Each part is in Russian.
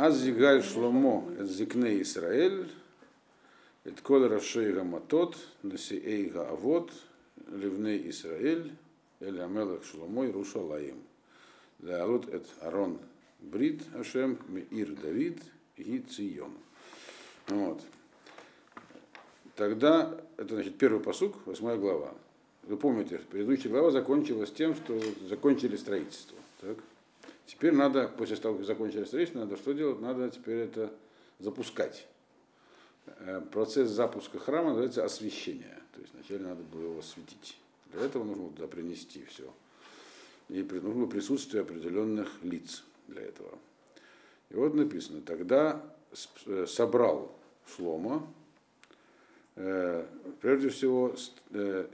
Аз зигаль шломо, зикне Исраэль, кол рашей гаматот, насиэй гаавот, ливней Исраэль, эль амелах шломо и рушалаим. Леалут эт Арон Брит Ашем, Мир Давид, и Цион. Вот. Тогда, это значит первый посук, восьмая глава. Вы помните, предыдущая глава закончилась тем, что закончили строительство. Так? Теперь надо, после того, как закончили строительство, надо что делать? Надо теперь это запускать. Э, процесс запуска храма называется освящение. То есть вначале надо было его осветить. Для этого нужно туда принести все. И нужно присутствие определенных лиц для этого. И вот написано, тогда э, собрал Шлома, э, прежде всего,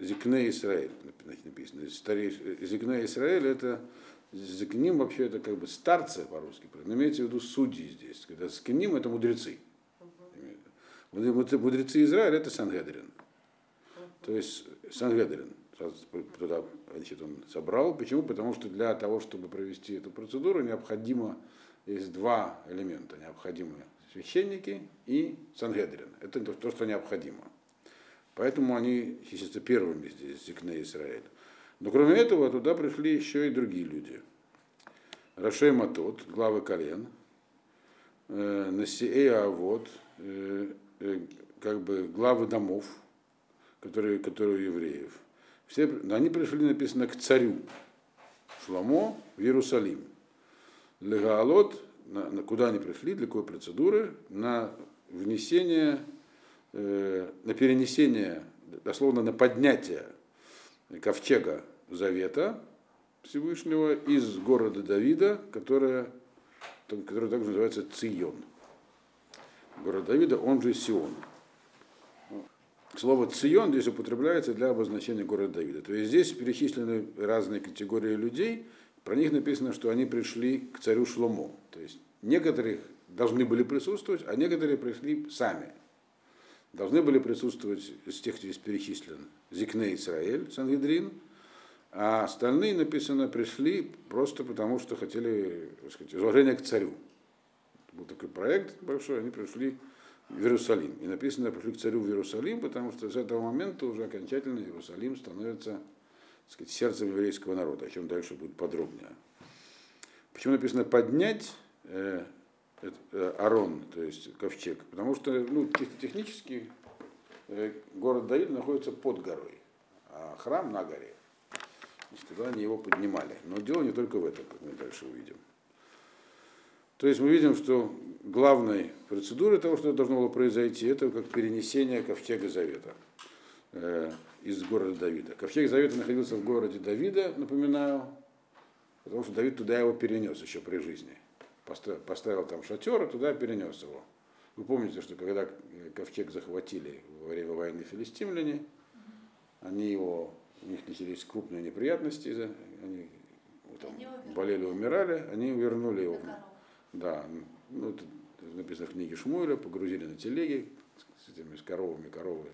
Зикне Израиль, написано. Зикне Израиль это Зикним вообще это как бы старцы по-русски, но имеется в виду судьи здесь. Когда Зикним это мудрецы. Мудрецы Израиля это Сангедрин. То есть Сангедрин туда значит, он собрал. Почему? Потому что для того, чтобы провести эту процедуру, необходимо, есть два элемента. Необходимы священники и Сангедрин. Это то, что необходимо. Поэтому они считаются первыми здесь, Зикне Израиль. Но кроме этого, туда пришли еще и другие люди. Рашей Матот, главы колен, э, Насиэй Авод, э, э, как бы главы домов, которые, которые у евреев. Все, они пришли, написано, к царю Шламо в Иерусалим. Легаалот, на, на, куда они пришли, для какой процедуры, на внесение, э, на перенесение, дословно на поднятие ковчега Завета Всевышнего из города Давида, которая, который также называется Цион. Город Давида, он же Сион. Слово Цион здесь употребляется для обозначения города Давида. То есть здесь перечислены разные категории людей. Про них написано, что они пришли к царю Шломо. То есть некоторых должны были присутствовать, а некоторые пришли сами. Должны были присутствовать из тех, кто здесь перечислен, Зикне Исраэль, Сангедрин, а остальные, написано, пришли просто потому, что хотели, так сказать, уважение к царю. Был такой проект большой, они пришли в Иерусалим. И написано, пришли к царю в Иерусалим, потому что с этого момента уже окончательно Иерусалим становится так сказать, сердцем еврейского народа, о чем дальше будет подробнее. Почему написано поднять э, э, Арон, то есть ковчег? Потому что ну, технически э, город Давид находится под горой, а храм на горе. Значит, туда они его поднимали. Но дело не только в этом, как мы дальше увидим. То есть мы видим, что главной процедурой того, что должно было произойти, это как перенесение ковчега Завета э, из города Давида. Ковчег Завета находился в городе Давида, напоминаю, потому что Давид туда его перенес еще при жизни. Поставил, поставил там шатер, и туда перенес его. Вы помните, что когда ковчег захватили во время войны филистимляне, они его, у них начались крупные неприятности, они там, болели, умирали, они вернули его. Да, ну, это написано в книге Шмуэля, погрузили на телеги с этими с коровами, коровы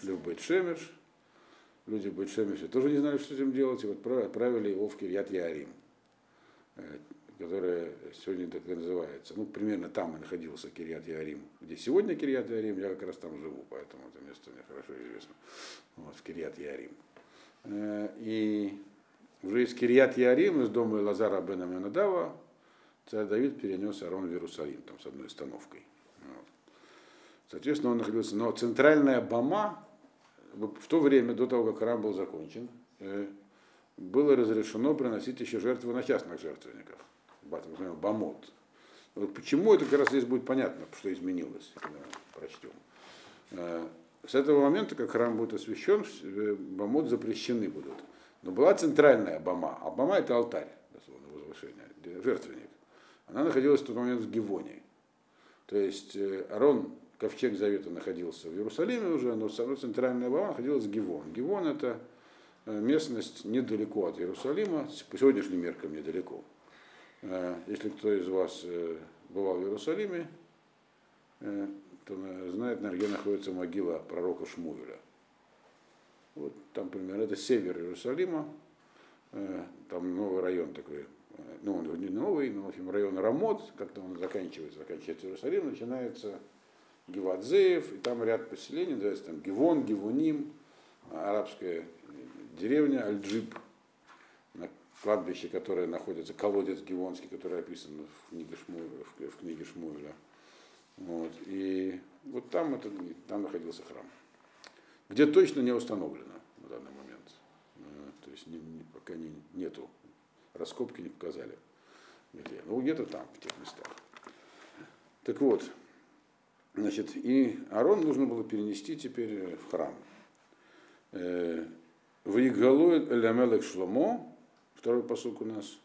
шли в Бетшемеш. Люди в Бетшемеше тоже не знали, что с этим делать, и вот отправили его в Кирьят Ярим, э, которая сегодня так и называется. Ну, примерно там и находился Кирьят Ярим, где сегодня Кирьят Ярим, я как раз там живу, поэтому это место мне хорошо известно. Вот, в Кирьят Ярим. Э, и уже из Кирьят Ярим, из дома Лазара Бена Менадава, царь Давид перенес Арон в Иерусалим, там с одной остановкой. Вот. Соответственно, он находился, но центральная Бама в то время, до того, как храм был закончен, э, было разрешено приносить еще жертвы на частных жертвенников. Бамот. Вот почему это как раз здесь будет понятно, что изменилось, когда прочтем. Э, с этого момента, как храм будет освящен, э, бамот запрещены будут. Но была центральная бама, а бама это алтарь, дословно, возвышение, жертвенник она находилась в тот момент в Гивоне. То есть э, Арон, ковчег Завета, находился в Иерусалиме уже, но центральная Бава находилась в Гивон. Гивон это местность недалеко от Иерусалима, по сегодняшним меркам недалеко. Э, если кто из вас бывал в Иерусалиме, то знает, наверное, где находится могила пророка Шмуэля. Вот там примерно, это север Иерусалима, там новый район такой ну, он не новый, но в общем, район Рамот, как-то он заканчивается, заканчивается Иерусалим, начинается Гевадзеев, и там ряд поселений, называется там Гивон, Гивуним, арабская деревня Аль-Джиб, кладбище, которое находится, колодец Гивонский, который описан в книге Шмуэля. В книге Шмуэля. Вот. И вот там, это, там находился храм, где точно не установлено на данный момент. Э, то есть не, не, пока не, нету, раскопки не показали где. Ну где-то там, в тех местах. Так вот, значит, и Арон нужно было перенести теперь в храм. Э, Выигалует Элямелек Шломо, второй посук у нас.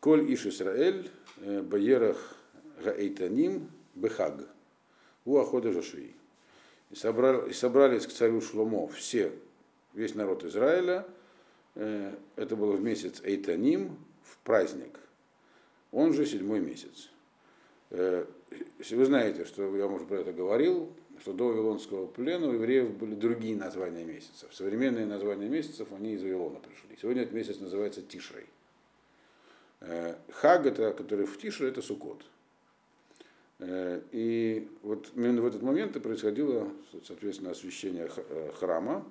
Коль Иш Исраэль, э, Баерах Гаэйтаним, Бехаг. У Ахода Жашуи. И, собрали, и собрались к царю Шломо все, весь народ Израиля. Э, это было в месяц Эйтаним, в праздник. Он же седьмой месяц. Если вы знаете, что я, может, про это говорил, что до Вавилонского плена у евреев были другие названия месяцев. Современные названия месяцев, они из Вавилона пришли. Сегодня этот месяц называется Тишрей. Э, Хаг, это, который в Тишре, это Сукот. Э, и вот именно в этот момент и происходило, соответственно, освящение э, храма.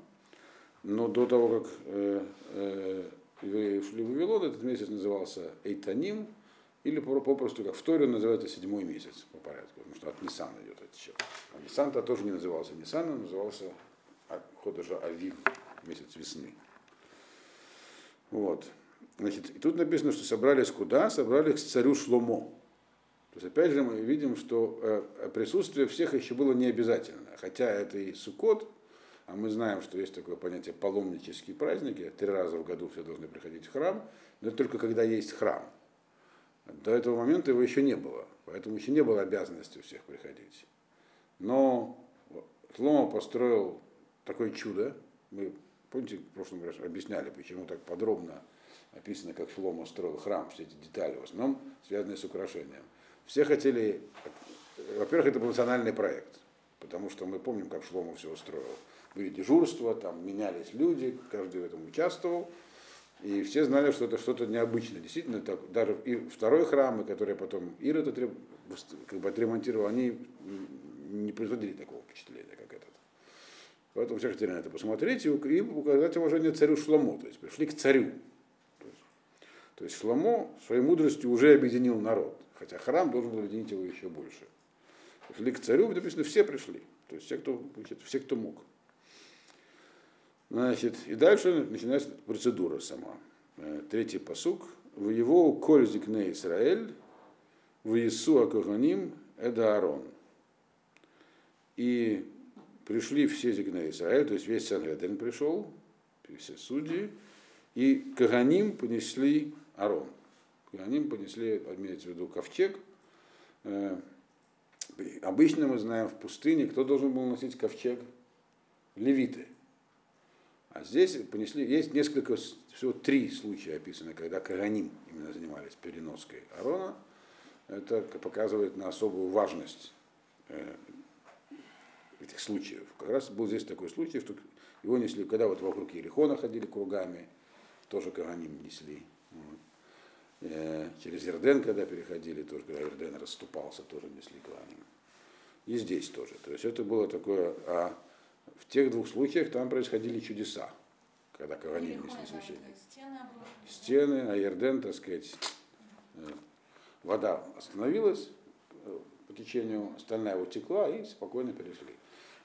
Но до того, как евреи шли в Вавилон, этот месяц назывался Эйтаним, или попросту, как в Торе называется седьмой месяц по порядку, потому что от Ниссана идет этот счет. А Ниссан-то тоже не назывался Ниссан, он назывался Ходажа Авив, месяц весны. Вот. Значит, и тут написано, что собрались куда? Собрались к царю Шломо. То есть, опять же, мы видим, что э, присутствие всех еще было не обязательно. Хотя это и Сукот, а мы знаем, что есть такое понятие паломнические праздники, три раза в году все должны приходить в храм, но это только когда есть храм. До этого момента его еще не было, поэтому еще не было обязанности у всех приходить. Но Шлома построил такое чудо. Мы, помните, в прошлом раз объясняли, почему так подробно описано, как Шлома строил храм, все эти детали, в основном связанные с украшением. Все хотели, во-первых, это был национальный проект, потому что мы помним, как Шлома все устроил. Были дежурства, там менялись люди, каждый в этом участвовал. И все знали, что это что-то необычное. Действительно, так, даже и второй храм, который потом Ир это как бы отремонтировал, они не производили такого впечатления, как этот. Поэтому все хотели на это посмотреть и, указать уважение царю Шламу. То есть пришли к царю. То есть, то есть Шламо своей мудростью уже объединил народ. Хотя храм должен был объединить его еще больше. Пришли к царю, написано, все пришли. То есть все, кто, все, кто мог. Значит, и дальше начинается процедура сама. Э, третий посук. В его коль зикне Израиль, в Иису Акуханим Эда Арон. И пришли все зигны Израиля, то есть весь Сангедрин пришел, все судьи, и Каганим понесли Арон. Каганим понесли, имеется в виду ковчег. Э, обычно мы знаем в пустыне, кто должен был носить ковчег? Левиты. А здесь понесли, есть несколько, всего три случая описаны, когда Каганим именно занимались переноской Арона. Это показывает на особую важность э, этих случаев. Как раз был здесь такой случай, что его несли, когда вот вокруг Ерехона ходили кругами, тоже Каганим несли. Вот. Э, через Ерден, когда переходили, тоже, когда Ерден расступался, тоже несли Каганим. И здесь тоже. То есть это было такое, а в тех двух случаях там происходили чудеса, когда Каганим несли священник. Стены, а Ерден, так сказать, э, вода остановилась э, по течению, остальная утекла и спокойно перешли.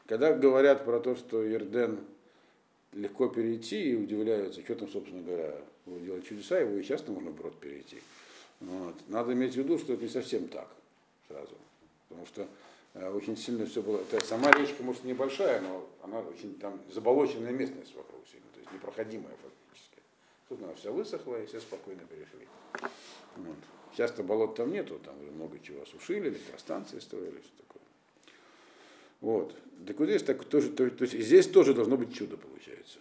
Когда говорят про то, что Ерден легко перейти и удивляются, что там, собственно говоря, делать чудеса, его и часто можно брод перейти. Вот. Надо иметь в виду, что это не совсем так сразу. Потому что очень сильно все было. Это сама речка, может, небольшая, но она очень там заболоченная местность вокруг сильно, то есть непроходимая фактически. Тут она вся высохла, и все спокойно перешли. Вот. Часто болот там нету, там уже много чего осушили, электростанции строили, все такое. Вот. Так вот здесь так тоже, то, то есть здесь тоже должно быть чудо, получается.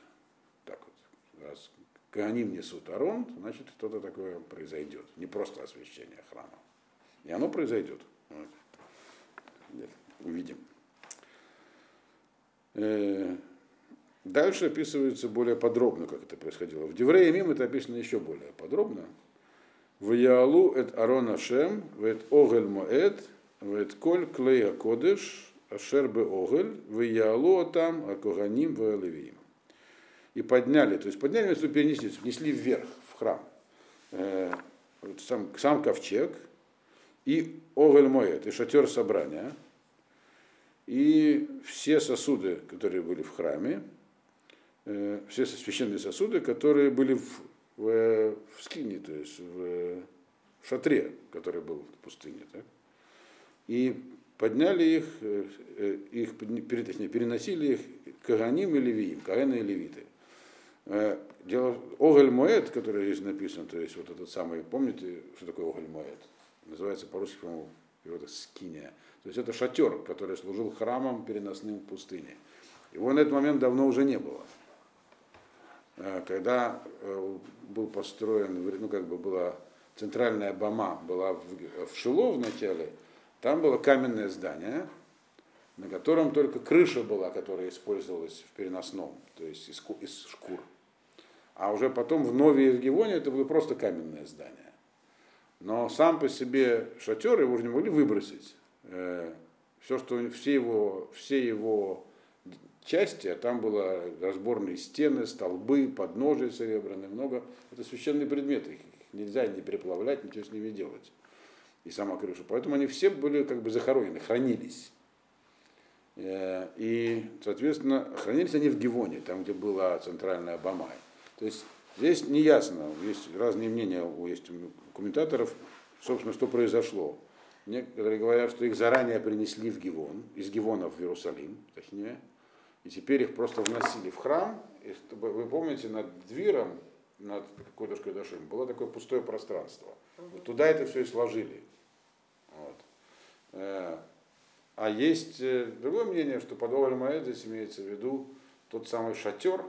Так вот. Раз Кааним несут Арон, значит что-то такое произойдет. Не просто освящение храма. И оно произойдет. Вот. Увидим. Э, дальше описывается более подробно, как это происходило. В Деврее Мим это описано еще более подробно. Ваялу эт Арон Ашем, вет Огель Моэт, вет Коль Клея Кодыш, Ашер Бе Огель, Ваялу там Акоганим Ваэлевиим. И подняли, то есть подняли, если перенесли, внесли вверх в храм. Э, сам, сам ковчег и Огель Моэт, и шатер собрания, и все сосуды, которые были в храме, э, все священные сосуды, которые были в в, в скине, то есть в, в шатре, который был в пустыне. Так? И подняли их, э, э, их точнее, переносили их Каганим и Левиим, Каэна и Левиты. Э, дело, Огель Моэт, который здесь написан, то есть вот этот самый, помните, что такое Огель Моэт? Называется по-русски, по-моему, перевода скиния. То есть это шатер, который служил храмом переносным в пустыне. Его на этот момент давно уже не было. Э, когда э, был построен, ну как бы была центральная бома была в, в Шило в там было каменное здание, на котором только крыша была, которая использовалась в переносном, то есть из, из шкур. А уже потом в Нове и в Гивоне это было просто каменное здание. Но сам по себе шатер его уже не могли выбросить. Э, Все, что, все, его, все его части, а там было разборные стены, столбы, подножия серебряные, много. Это священные предметы, их нельзя не переплавлять, ничего с ними делать. И сама крыша. Поэтому они все были как бы захоронены, хранились. Э, и, соответственно, хранились они в Гивоне, там, где была центральная Бамай. То есть здесь не ясно, есть разные мнения у, есть у комментаторов, собственно, что произошло. Некоторые говорят, что их заранее принесли в Гивон, из Гивона в Иерусалим, точнее, и теперь их просто вносили в храм. И, вы помните, над двером, над Кодыш Кадашим, было такое пустое пространство. Вот туда это все и сложили. Вот. Э, а есть э, другое мнение, что под Олем здесь имеется в виду тот самый шатер,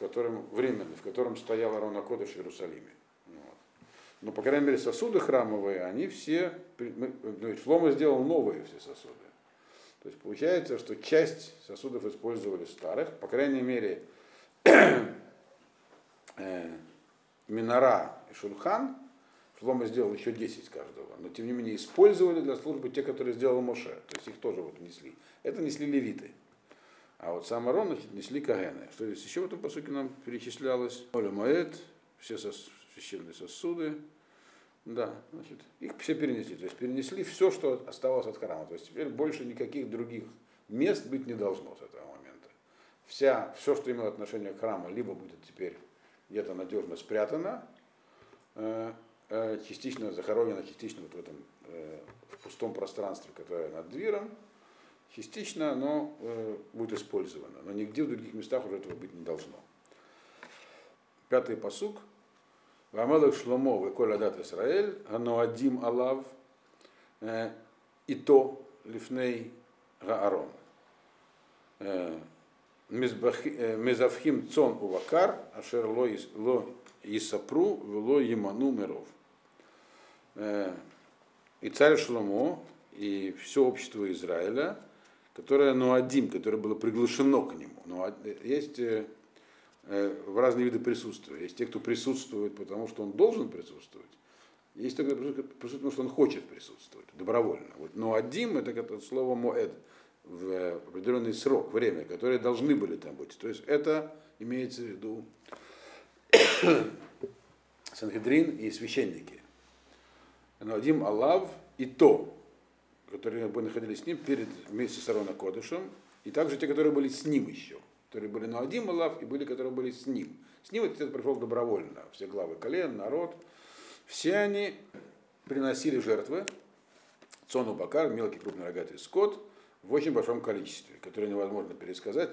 котором, временный, в котором стоял Арона Кодыш в Иерусалиме. Вот. Но, по крайней мере, сосуды храмовые, они все, ну, Шлома сделал новые все сосуды. То есть получается, что часть сосудов использовали старых, по крайней мере, э, Минора и Шульхан, Шлома сделал еще 10 каждого, но тем не менее использовали для службы те, которые сделал Моше, то есть их тоже вот несли. Это несли левиты. А вот сам Арон несли Кагены. Что здесь еще в этом посуке нам перечислялось? Оля Моэт, все сос, священные сосуды, да, значит, их все перенесли. То есть перенесли все, что оставалось от храма. То есть теперь больше никаких других мест быть не должно с этого момента. Вся, все, что имело отношение к храму, либо будет теперь где-то надежно спрятано, э, э, частично захоронено, частично вот в этом э, в пустом пространстве, которое над двером, частично оно будет использовано. Но нигде в других местах уже этого быть не должно. Пятый посук – Вамелах Шломо Веколь Адат Исраэль, Ануадим Алав, и то Лифней Гаарон. Мезавхим цон увакар, ашер ло Исапру, вело Еману Миров. И царь Шломо, и все общество Израиля, которое Нуадим, которое было приглашено к нему. Но есть Э, в разные виды присутствия. Есть те, кто присутствует, потому что он должен присутствовать. Есть те, кто присутствует, потому что он хочет присутствовать, добровольно. Вот. Но один это как слово моэд в определенный срок, время, которые должны были там быть. То есть это имеется в виду Санхедрин и священники. Но один Аллав и то, которые бы находились с ним перед, вместе с Арона Кодышем, и также те, которые были с ним еще которые были на Адим Лав и были, которые были с ним. С ним этот пришел добровольно. Все главы колен, народ. Все они приносили жертвы. Цону Бакар, мелкий крупный рогатый скот, в очень большом количестве, которое невозможно пересказать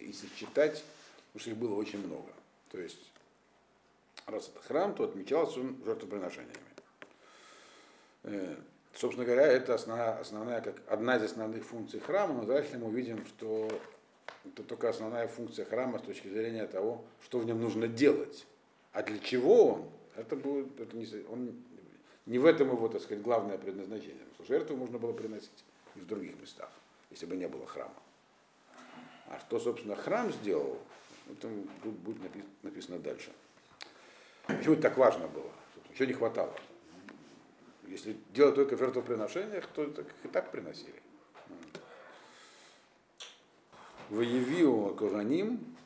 и сосчитать, потому что их было очень много. То есть, раз это храм, то отмечался он жертвоприношениями. Собственно говоря, это основная, основная, как одна из основных функций храма, но дальше мы увидим, что это только основная функция храма с точки зрения того, что в нем нужно делать. А для чего он? Это будет, это не, он, не в этом его, так сказать, главное предназначение. Потому что жертву можно было приносить и в других местах, если бы не было храма. А что, собственно, храм сделал, это будет написано дальше. Почему это так важно было? Еще не хватало. Если делать только в жертвоприношениях, то так, и так приносили. Воевиу Коганим,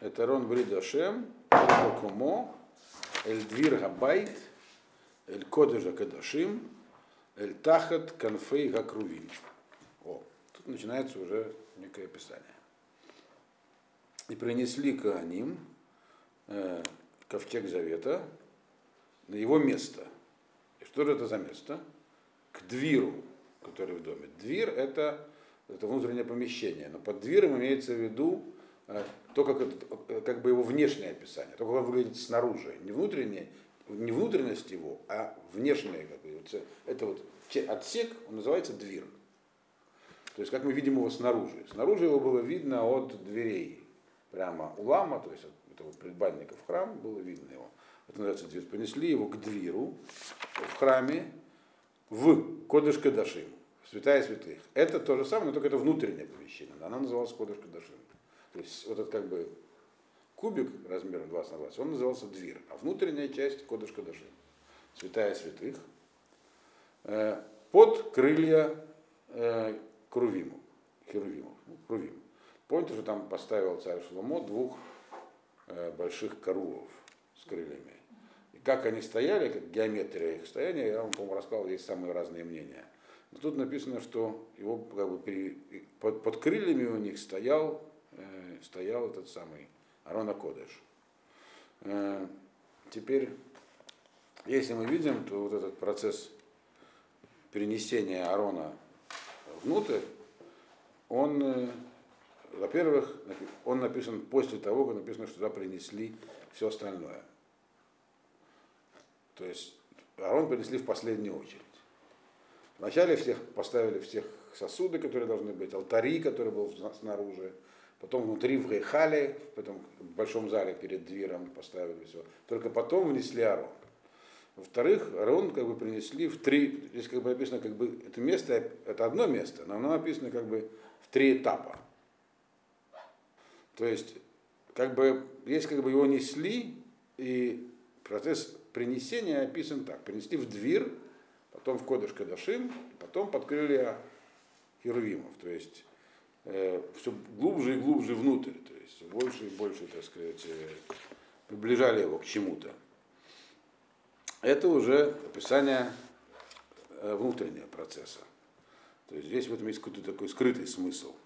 это Рон Бридашем, Кумо, Эль Двир Габайт, Эль Кодежа Кадашим, Эль Тахат Канфей Гакрувим. О, тут начинается уже некое описание. И принесли Коганим, э, ковчег Завета, на его место. Что же это за место? К двиру, который в доме. Двир это, это внутреннее помещение, но под двиром имеется в виду э, то, как, это, как бы его внешнее описание, то, как он выглядит снаружи. Не внутреннее, не внутренность его, а внешнее. Как бы, это вот отсек, он называется двир. То есть, как мы видим его снаружи. Снаружи его было видно от дверей. Прямо у лама, то есть от этого предбанника в храм, было видно его это называется дверь, понесли его к двиру в храме в Кодыш Кадашим, святая святых. Это то же самое, но только это внутреннее помещение. Она называлась Кодыш Кадашим. То есть вот этот как бы кубик размером 20 на 20, он назывался двир, а внутренняя часть Кодыш Кадашим, святая святых, э, под крылья э, Крувиму, Херувимов, ну, Крувим. Помните, что там поставил царь Шломо двух э, больших коровов с крыльями. Как они стояли, как геометрия их стояния, я вам, по-моему, рассказывал, есть самые разные мнения. Но тут написано, что его как бы при, под, под крыльями у них стоял, э, стоял этот самый Арона Кодыш. Э, теперь, если мы видим, то вот этот процесс перенесения Арона внутрь, он, э, во-первых, он написан после того, как написано, что туда принесли все остальное. То есть Арон принесли в последнюю очередь. Вначале всех поставили всех сосуды, которые должны быть, алтари, который был снаружи, потом внутри в Гейхале, потом в большом зале перед двером поставили все. Только потом внесли Арон. Во-вторых, Арон как бы принесли в три, здесь как бы написано, как бы это место, это одно место, но оно написано как бы в три этапа. То есть, как бы, есть как бы его несли, и процесс принесения описан так. Принесли в дверь, потом в Кодыш Кадашим, потом под крылья Херувимов. То есть э, все глубже и глубже внутрь. То есть больше и больше, так сказать, э, приближали его к чему-то. Это уже описание э, внутреннего процесса. То есть здесь в этом есть какой-то такой скрытый смысл,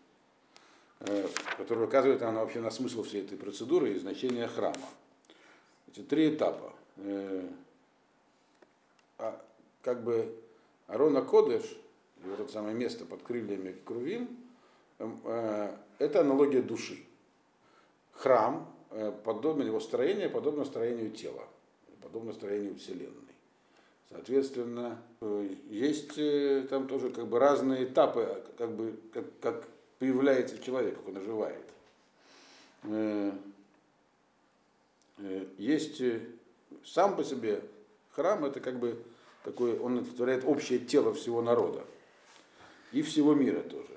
э, который указывает она вообще на смысл всей этой процедуры и значение храма. Эти три этапа. Э, а, как бы Арона Кодыш, вот это самое место под крыльями Крувим, эм, э, это аналогия души. Храм, э, подобно его строению, подобно строению тела, подобно строению Вселенной. Соответственно, есть там тоже как бы разные этапы, как бы как, как появляется человек, как он оживает. Есть сам по себе храм это как бы такой, он олицетворяет общее тело всего народа и всего мира тоже.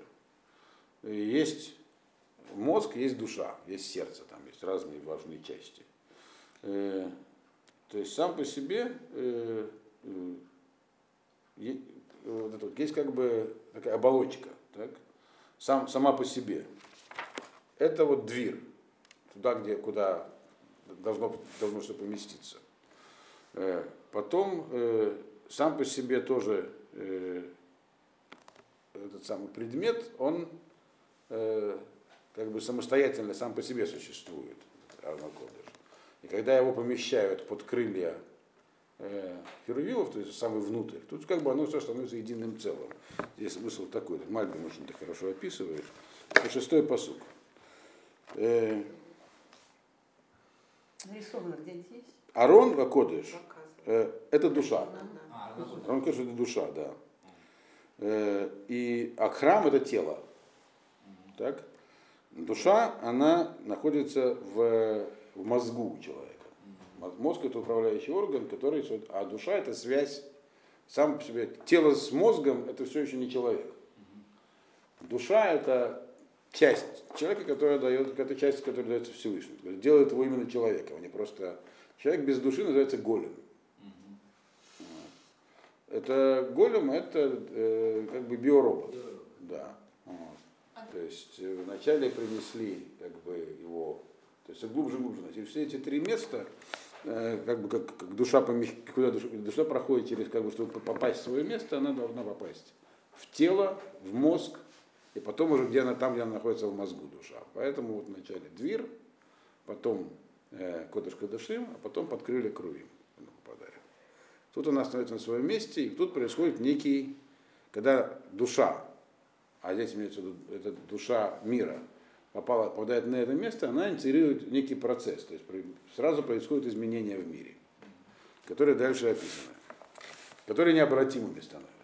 Есть мозг, есть душа, есть сердце, там есть разные важные части. Э, то есть сам по себе э, э, есть как бы такая оболочка, так? Сам, сама по себе. Это вот дверь, туда, где, куда должно, должно что поместиться. Э, потом э, сам по себе тоже э, этот самый предмет, он как бы самостоятельно сам по себе существует, Арнакодыш. И когда его помещают под крылья э, херувимов, то есть самый внутрь, тут как бы оно все становится единым целым. Здесь смысл такой, Мальбим очень это хорошо описывает. Это шестой посук. Э, Нарисовано где-нибудь есть? Арон Кодыш э, это душа. Он говорит, что это душа, да. Э, и, а храм это тело. Так? Душа, она находится в, в мозгу человека. Мозг это управляющий орган, который... А душа это связь сам по себе. Тело с мозгом это все еще не человек. Душа это часть человека, которая дает, это часть, которая дается Всевышнему. Делает его именно человеком, а не просто Человек без души называется голем. Это голем, это э, как бы биоробот. Да. Вот. То есть э, вначале принесли как бы его, то есть глубже, глубже. И все эти три места, э, как бы как, как душа, куда душа, душа проходит через, как бы, чтобы попасть в свое место, она должна попасть в тело, в мозг, и потом уже где она там, где она находится в мозгу душа. Поэтому вот вначале двир, потом Кодыш Кадышим, а потом под крылья Крувим. Тут она становится на своем месте, и тут происходит некий, когда душа, а здесь имеется в виду, это душа мира, попала, попадает на это место, она инициирует некий процесс. То есть сразу происходит изменения в мире, которые дальше описаны, которые необратимыми становятся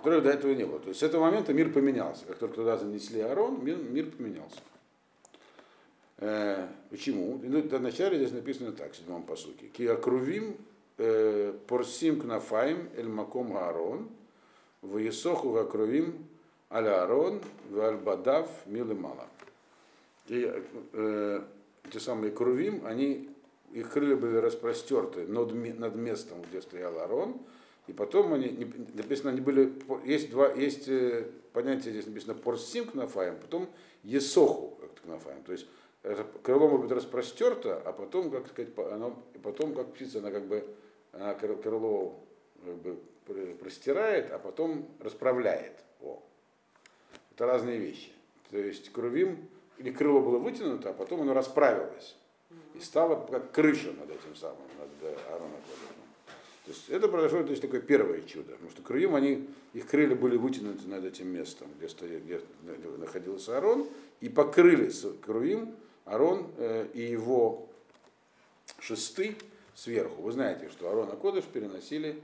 которых до этого не было. То есть с этого момента мир поменялся. Как только туда занесли Арон, мир, мир поменялся. Э, почему? Ну, вначале здесь написано так, в седьмом посуке. Ки акрувим Э, порсим кнафаим эль маком Аарон, в Есоху вакровим аля Аарон, в Альбадав милы И э, эти самые крувим, они, их крылья были распростерты над, над местом, где стоял Аарон, и потом они, написано, они были, есть два, есть э, понятие здесь написано порсим кнафаем, потом есоху кнафаем, то есть крыло может быть распростерто, а потом, как сказать, оно, потом, как птица, она как бы она крыло как бы простирает, а потом расправляет. О. Это разные вещи. То есть крувим, или крыло было вытянуто, а потом оно расправилось. И стало как крыша над этим самым, над Аароном. То есть это произошло, то есть такое первое чудо. Потому что крыльям они, их крылья были вытянуты над этим местом, где, стоял, где находился Арон, и покрыли крувим Арон э, и его шесты сверху. Вы знаете, что Арона Кодыш переносили,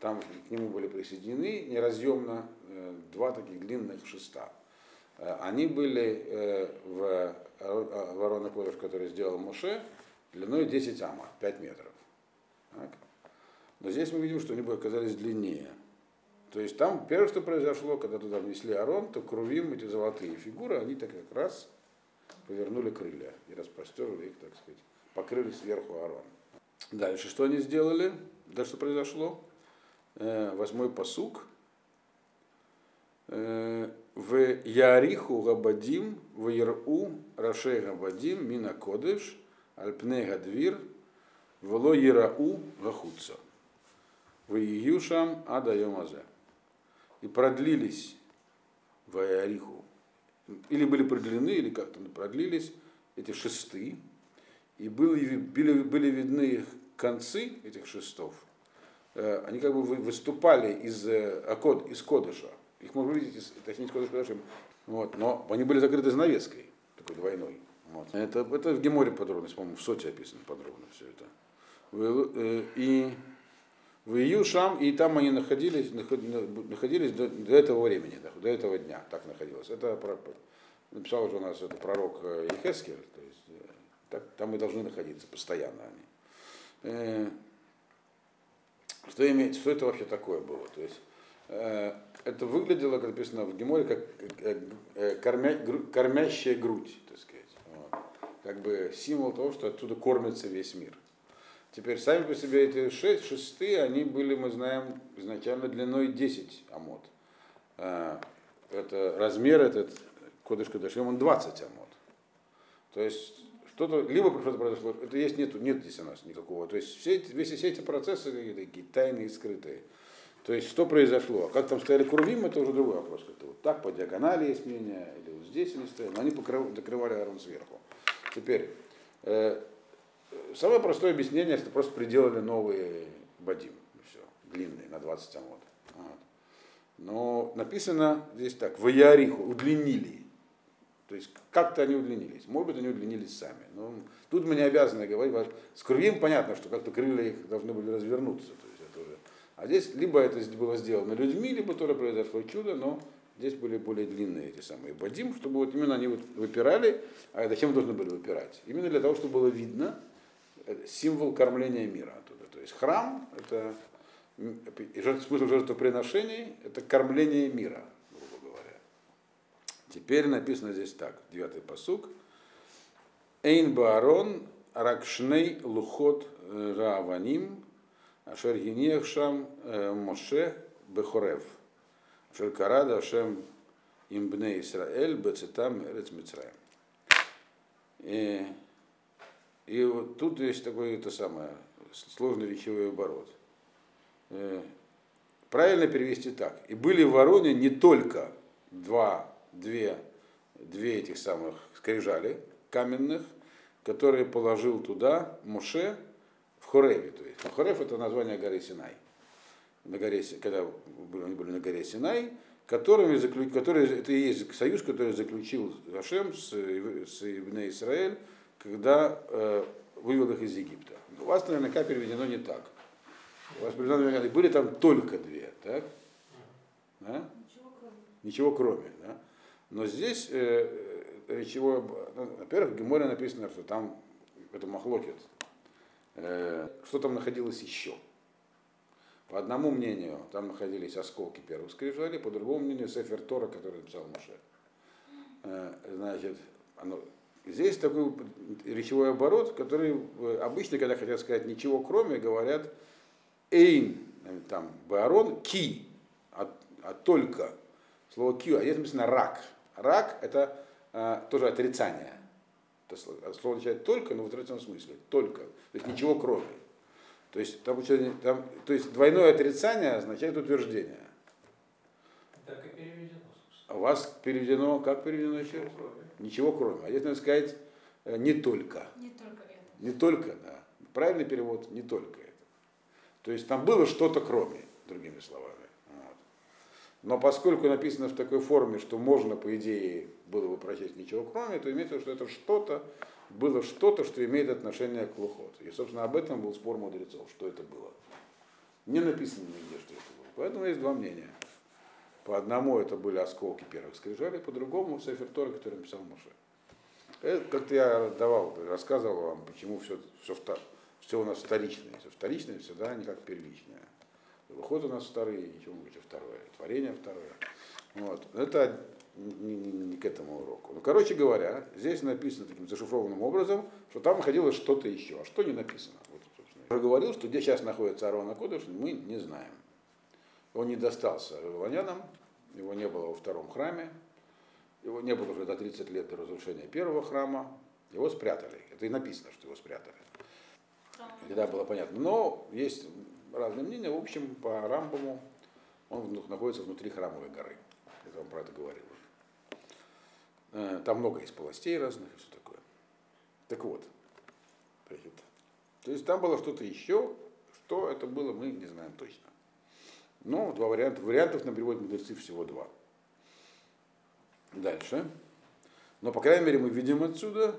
там к нему были присоединены неразъемно э, два таких длинных шеста. Э, они были в, в Арона Кодыш, который сделал Моше, длиной 10 ама, 5 метров. Так. Но здесь мы видим, что они бы оказались длиннее. То есть там первое, что произошло, когда туда внесли Арон, то крувим эти золотые фигуры, они так как раз повернули крылья и распростерли их, так сказать, покрыли сверху Арон. Дальше что они сделали? Дальше что произошло? Э, восьмой посук. Э, в Яриху Габадим, в Яру Рашей Габадим, Мина Кодыш, Альпне Гадвир, Вело Ярау Гахуца. В Июшам Ада Йомазе. И продлились в Яриху, или были продлены, или как-то продлились эти шесты, и были, были, были видны концы этих шестов, э, они как бы выступали из, э, из кодыша. Их можно увидеть, из, точнее, из кодыша, вот, но они были закрыты занавеской, такой двойной. Вот. Это, это в Геморе подробно, по-моему, в Соте описано подробно все это. Э, и в Июшам, и там они находились, находились до, до этого времени, до этого дня, так находилось. Это написал уже у нас это пророк Ехескель, то есть так, там и должны находиться постоянно они. Э, что, имеет, что это вообще такое было? То есть, э, это выглядело, как написано в Геморе, как э, э, кормя, кормящая грудь, так сказать. Вот. Как бы символ того, что оттуда кормится весь мир. Теперь сами по себе эти шесть, шесты, они были, мы знаем, изначально длиной 10 амод. Э, это размер этот, кодыш кодышем, он 20 амод. То есть что-то, либо что-то произошло, это есть, нету, нет здесь у нас никакого. То есть все эти, все, все эти процессы такие тайные, скрытые. То есть что произошло? А как там стояли курвим, это уже другой вопрос. Это вот так по диагонали есть мнение, или вот здесь они стояли, но они покрыв, закрывали Аарон сверху. Теперь, э, самое простое объяснение, что просто приделали новые бадим, все, длинные, на 20 амод. Вот. Но написано здесь так, в Яриху, удлинили. То есть как-то они удлинились. Может быть, они удлинились сами. Но тут мы не обязаны говорить. С крыльем понятно, что как-то крылья их должны были развернуться. То есть это уже... А здесь либо это было сделано людьми, либо тоже произошло чудо, но здесь были более длинные эти самые бадим, чтобы вот именно они вот выпирали. А зачем должны были выпирать? Именно для того, чтобы было видно символ кормления мира оттуда. То есть храм, это смысл жертвоприношений, это кормление мира. Теперь написано здесь так, девятый посук. Эйн Баарон Ракшней Лухот э, Рааваним Ашер Гинех Шам э, Моше Бехорев. Ашер Карада Имбне Исраэль Бецетам Эрец Мицраем. И, вот тут есть такой это самое сложный речевой оборот. Э, правильно перевести так. И были в Вороне не только два, две, две этих самых скрижали каменных, которые положил туда Моше в Хореве. То есть Хорев это название горы Синай. На горе, когда они были на горе Синай, которыми, который, это и есть союз, который заключил Хашем с, с Ибне Израиль, когда э, вывел их из Египта. У вас наверняка переведено не так. У вас переведено, были там только две, так? Да? Ничего кроме. Ничего кроме, да? Но здесь э, речевое, ну, во-первых, в Геморе написано, что там это махлокет, э, что там находилось еще. По одному мнению, там находились осколки первых скрижалей, по другому мнению, Сефер Тора, который написал Моше. Э, значит, оно, здесь такой речевой оборот, который обычно, когда хотят сказать ничего кроме, говорят эйн, там, баарон, ки, а, а только. Слово ки, а здесь написано рак. Рак это а, тоже отрицание. Это слово означает только, но в отрицательном смысле. Только. То есть ничего кроме. То есть, там, там, то есть двойное отрицание означает утверждение. Так и переведено. У вас переведено, как переведено еще раз? Ничего кроме. А здесь надо сказать э, не только. Не только это. Не только, да. Правильный перевод не только это. То есть там было что-то кроме, другими словами. Вот. Но поскольку написано в такой форме, что можно, по идее, было бы прочесть ничего кроме, то имеется в виду, что это что-то, было что-то, что имеет отношение к лухот. И, собственно, об этом был спор мудрецов, что это было. Не написано нигде, что это было. Поэтому есть два мнения. По одному это были осколки первых скрижалей, по другому Сефер Тора, который написал Моше. Это как-то я давал, рассказывал вам, почему все, все, все у нас вторичное. Все вторичное всегда не как первичное. Выход у нас вторые, ничего быть второе. Творение второе. Вот. Это не, не, не к этому уроку. Ну, короче говоря, здесь написано таким зашифрованным образом, что там находилось что-то еще. А что не написано? Вот, собственно. Я говорил, что где сейчас находится Аарон Кодыш, мы не знаем. Он не достался вавилонянам, его не было во втором храме, его не было уже до 30 лет до разрушения первого храма, его спрятали. Это и написано, что его спрятали. Тогда было понятно. Но есть разные мнения. В общем, по Рамбаму он находится внутри храмовой горы. Я вам про это говорил. Э, там много есть полостей разных и все такое. Так вот. То есть там было что-то еще, что это было, мы не знаем точно. Но два варианта. Вариантов на переводе мудрецы всего два. Дальше. Но, по крайней мере, мы видим отсюда,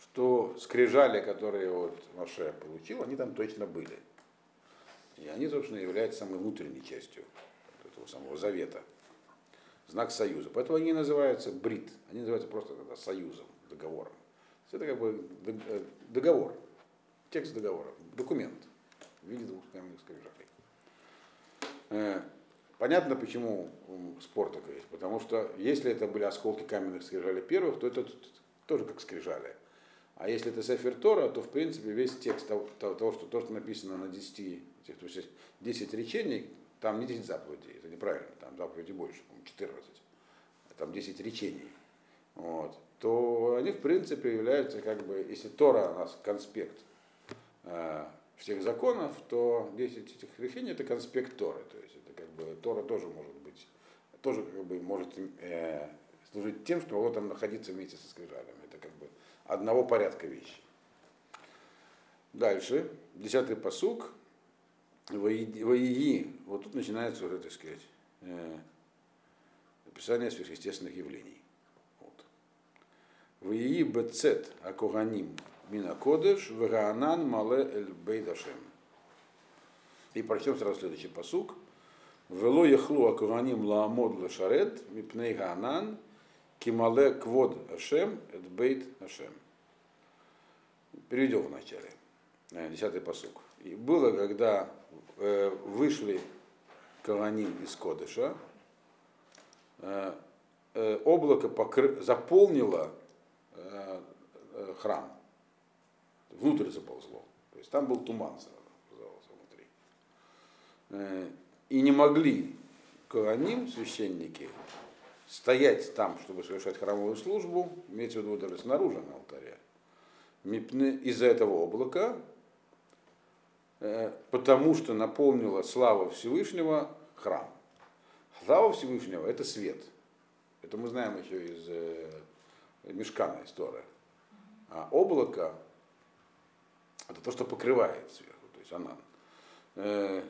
что скрижали, которые вот Маше получил, они там точно были. И они, собственно, являются самой внутренней частью этого самого завета знак союза. Поэтому они называются брит, они называются просто тогда союзом, договором. Это как бы э, договор, текст договора, документ в виде двух каменных. Э, понятно, почему спор такой есть. Потому что если это были осколки каменных скрижалей первых, то это тоже как скрижали. А если это Сефер Тора, то в принципе весь текст того, того что, то, что написано на 10, то есть 10 речений, там не 10 заповедей, это неправильно, там заповедей больше, 14, там 10 речений, вот, то они в принципе являются как бы, если Тора у нас конспект э, всех законов, то 10 этих речений это конспект Торы, то есть это как бы Тора тоже может быть, тоже как бы может э, служить тем, что могло там находиться вместе со скрижалями, это как бы одного порядка вещи. Дальше, десятый посук, Воии, вот тут начинается уже, так сказать, э, описание сверхъестественных явлений. Вот. Воии бецет акоганим мина кодеш вегаанан мале эль бейдашем. И прочтем сразу следующий посук. Вело яхлу акоганим лаамод лешарет мипней гаанан кимале квод ашем эт бейт ашем. Перейдем вначале. Э, десятый посук. И было, когда Э, вышли Каваним из Кодыша, э, э, облако покры... заполнило храм, внутрь заползло. То есть там был туман внутри. Э, и не могли Коаним, священники, стоять там, чтобы совершать храмовую службу, имеется в виду даже снаружи на алтаре, из-за этого облака, э, потому что наполнила слава Всевышнего храм. Слава Всевышнего – это свет. Это мы знаем еще из э, Мешкана история. А облако – это то, что покрывает сверху, то есть анан. Э,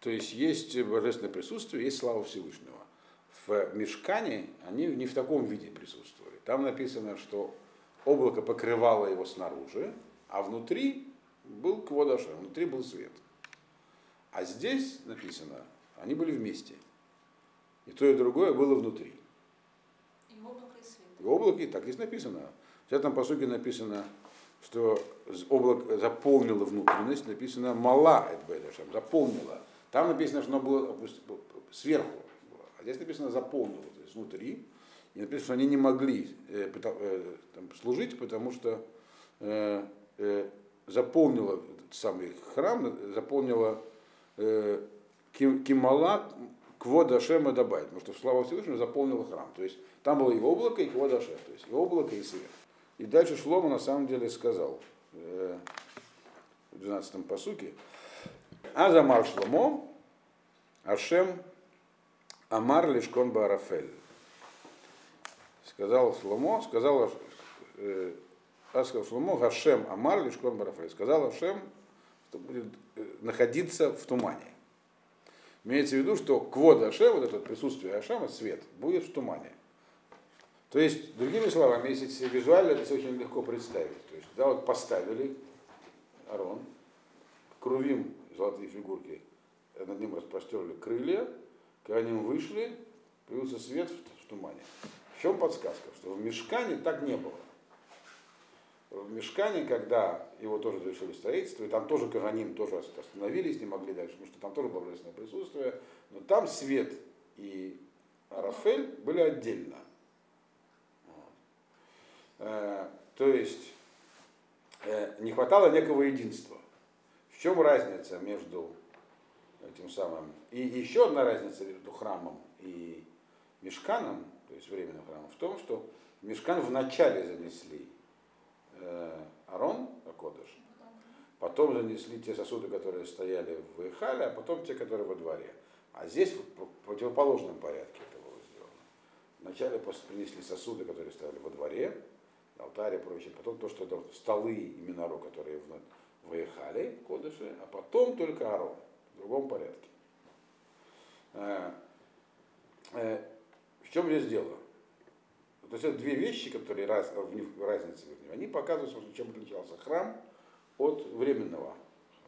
то есть есть божественное присутствие, есть слава Всевышнего. В Мешкане они не в таком виде присутствовали. Там написано, что облако покрывало его снаружи, а внутри был кводаша, внутри был свет. А здесь написано, они были вместе. И то, и другое было внутри. И облако, и свет. И облако, и так здесь написано. В этом посуке написано, что облако заполнило внутренность, написано мала, это заполнило. Там написано, что оно было сверху, а здесь написано заполнило, то есть внутри. И написано, что они не могли э, э, там, служить, потому что э, э, заполнило этот самый храм, заполнило э, Кимала Квода Шема Дабайт, потому что слава Всевышнего заполнила храм. То есть там было и облако, и Квода Шем, то есть и облако, и свет. И дальше Шлома на самом деле сказал э, в 12-м посуке, Азамар Шломо, Ашем Амар Лишкон Баарафель. Сказал Шломо, сказал э, сказал Шломо, Гашем Амар Лишкон Баарафель. Сказал Ашем, что будет э, находиться в тумане. Имеется в виду, что квода Ашем, вот это присутствие Ашема, свет, будет в тумане. То есть, другими словами, если себе визуально это все очень легко представить. То есть, да, вот поставили Арон, крувим золотые фигурки, над ним распростерли крылья, когда они вышли, появился свет в, в тумане. В чем подсказка? Что в Мешкане так не было. В Мешкане, когда его тоже завершили строительство, и там тоже Караним тоже остановились, не могли дальше, потому что там тоже было божественное присутствие, но там свет и Рафель были отдельно. Э, то есть э, не хватало некого единства. В чем разница между этим самым... И еще одна разница между храмом и мешканом, то есть временным храмом, в том, что мешкан вначале занесли э, Арон, Акодыш, потом занесли те сосуды, которые стояли в Ихале, а потом те, которые во дворе. А здесь в противоположном порядке это было сделано. Вначале принесли сосуды, которые стояли во дворе, алтарь и прочее, потом то, что это столы и миноро, которые в, в Ихале, Кодыше, а потом только Арон в другом порядке. Э, э, в чем здесь дело? То есть это две вещи, которые раз, в них разница между ними. Они показывают, чем отличался храм от временного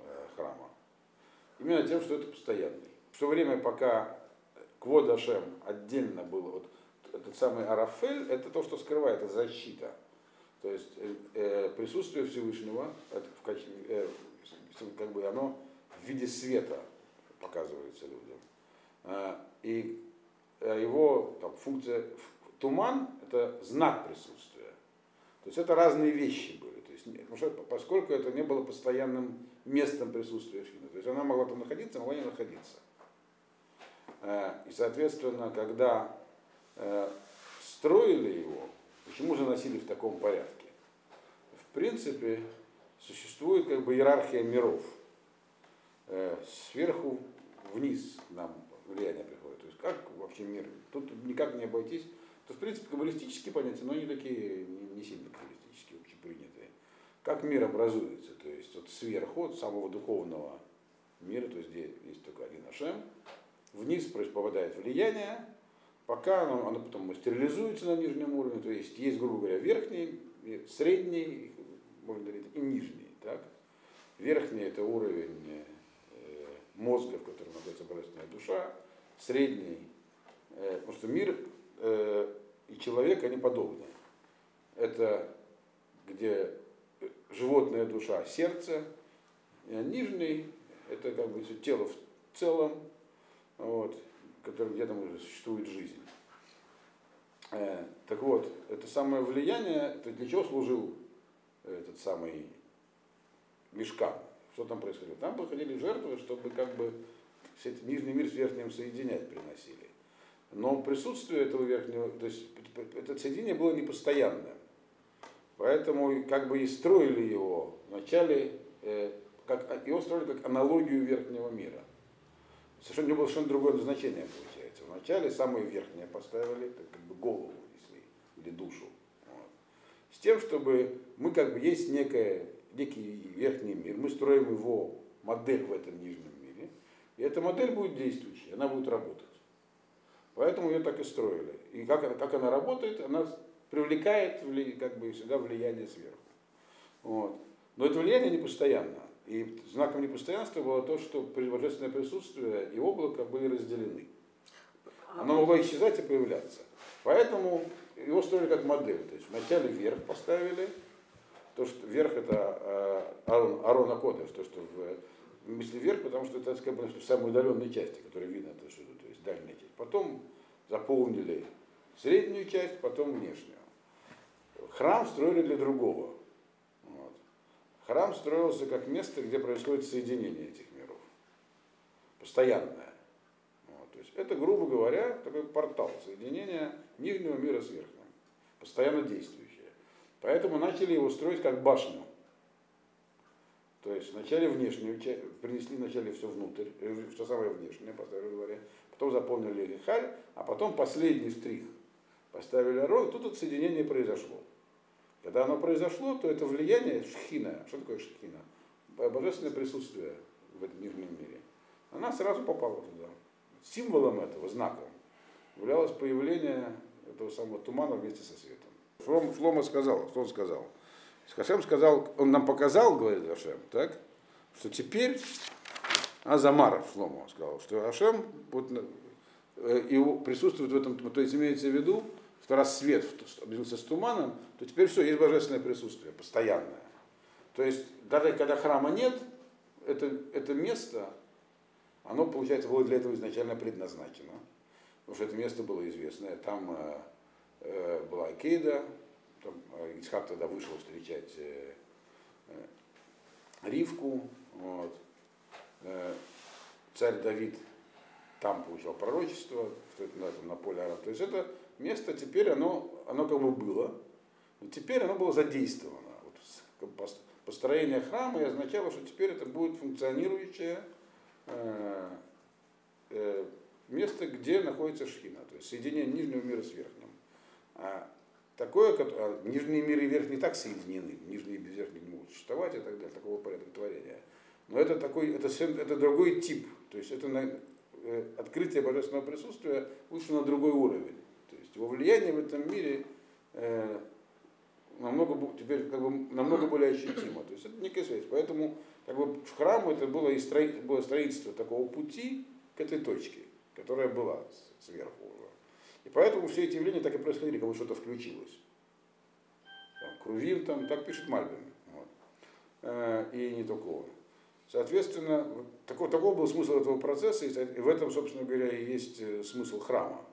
э, храма. Именно тем, что это постоянный. В то время, пока Квод Ашем отдельно было, вот этот самый Арафель, это то, что скрывает, это защита. То есть э, присутствие Всевышнего, это в качестве, э, как бы оно в виде света показывается людям. А, и э, его там, функция туман – это знак присутствия. То есть это разные вещи были. То есть, потому что, поскольку это не было постоянным местом присутствия Шхины. То есть она могла там находиться, могла не находиться. А, и, соответственно, когда э, строили его, почему заносили в таком порядке? В принципе, существует как бы иерархия миров – Э, сверху вниз нам влияние приходит. То есть как вообще мир? Тут никак не обойтись. То, в принципе, каббалистические понятия, но они такие не, сильно каббалистические, общепринятые. Как мир образуется? То есть вот сверху, от самого духовного мира, то есть где есть только один Ашем, вниз попадает влияние, пока оно, оно потом стерилизуется на нижнем уровне, то есть есть, грубо говоря, верхний, средний, можно говорить, и нижний. Так? Верхний это уровень мозга, в котором находится божественная душа, средний, э, потому что мир э, и человек, они подобны. Это где животная душа, сердце, а нижний, это как бы тело в целом, вот, который, где там уже существует жизнь. Э, так вот, это самое влияние, это для чего служил этот самый мешкан? Что там происходило? Там проходили жертвы, чтобы как бы все нижний мир с верхним соединять приносили. Но присутствие этого верхнего, то есть это соединение было непостоянное. Поэтому как бы и строили его вначале, э, как, его строили как аналогию верхнего мира. Совершенно не было совершенно другое назначение получается. Вначале самое верхнее поставили, как бы голову, если, или душу. Тем, чтобы мы как бы есть некая, некий верхний мир, мы строим его модель в этом нижнем мире, и эта модель будет действующей, она будет работать. Поэтому ее так и строили. И как она, как она работает, она привлекает как бы всегда влияние сверху. Вот. Но это влияние не постоянно. И знаком непостоянства было то, что божественное присутствие и облако были разделены. Оно могло исчезать и появляться. Поэтому его строили как модель. То есть вначале вверх поставили, то, что вверх это э, Арон, Арона Кодыш, то, что в мысли вверх, потому что это как бы, в самой удаленной части, которая видно отсюда, то есть дальняя часть. Потом заполнили среднюю часть, потом внешнюю. Храм строили для другого. Вот. Храм строился как место, где происходит соединение этих миров. Постоянное. Есть это, грубо говоря, такой портал соединения нижнего мира с верхним. Постоянно действующее. Поэтому начали его строить как башню. То есть вначале внешнюю часть, принесли вначале все внутрь, э, все самое внешнее, поставили говоря, потом заполнили рехаль, а потом последний штрих поставили рог, тут это соединение произошло. Когда оно произошло, то это влияние шхина. Что такое шхина? Божественное присутствие в этом нижнем мире. Она сразу попала туда. Символом этого, знаком, являлось появление этого самого тумана вместе со светом. Шлом, Шлома сказал, что он сказал? Хашем сказал, он нам показал, говорит Хашем, так, что теперь Азамара Шлома сказал, что Хашем вот, э, его присутствует в этом, то есть имеется в виду, что раз свет объявился с туманом, то теперь все, есть божественное присутствие, постоянное. То есть, даже когда храма нет, это, это место, оно, получается, было для этого изначально предназначено. Потому что это место было известное. Там э, э, была Кейда, там э, Исхак тогда вышел встречать э, э, Ривку. Вот. Э, царь Давид там получал пророчество, на, этом, на поле Арам. То есть это место теперь оно, оно как бы было, но теперь оно было задействовано. Вот, построение храма и означало, что теперь это будет функционирующее место, где находится шхина, то есть соединение нижнего мира с верхним. А такое, а, нижний мир и верхний так соединены, нижний и без верхних не могут существовать и так далее, такого порядка творения. Но это такой, это, это другой тип, то есть это на, э, открытие божественного присутствия вышло на другой уровень. То есть его влияние в этом мире э, намного, теперь как бы, намного более ощутимо. То есть это некая связь. Поэтому как бы, в храму это было, и строительство, было строительство такого пути к этой точке, которая была сверху уже. И поэтому все эти явления так и происходили, как бы что-то включилось. Там, Крувим, там, так пишет Мальбин. Вот. Э, и не только он. Соответственно, такой, такой был смысл этого процесса, и в этом, собственно говоря, и есть э, смысл храма.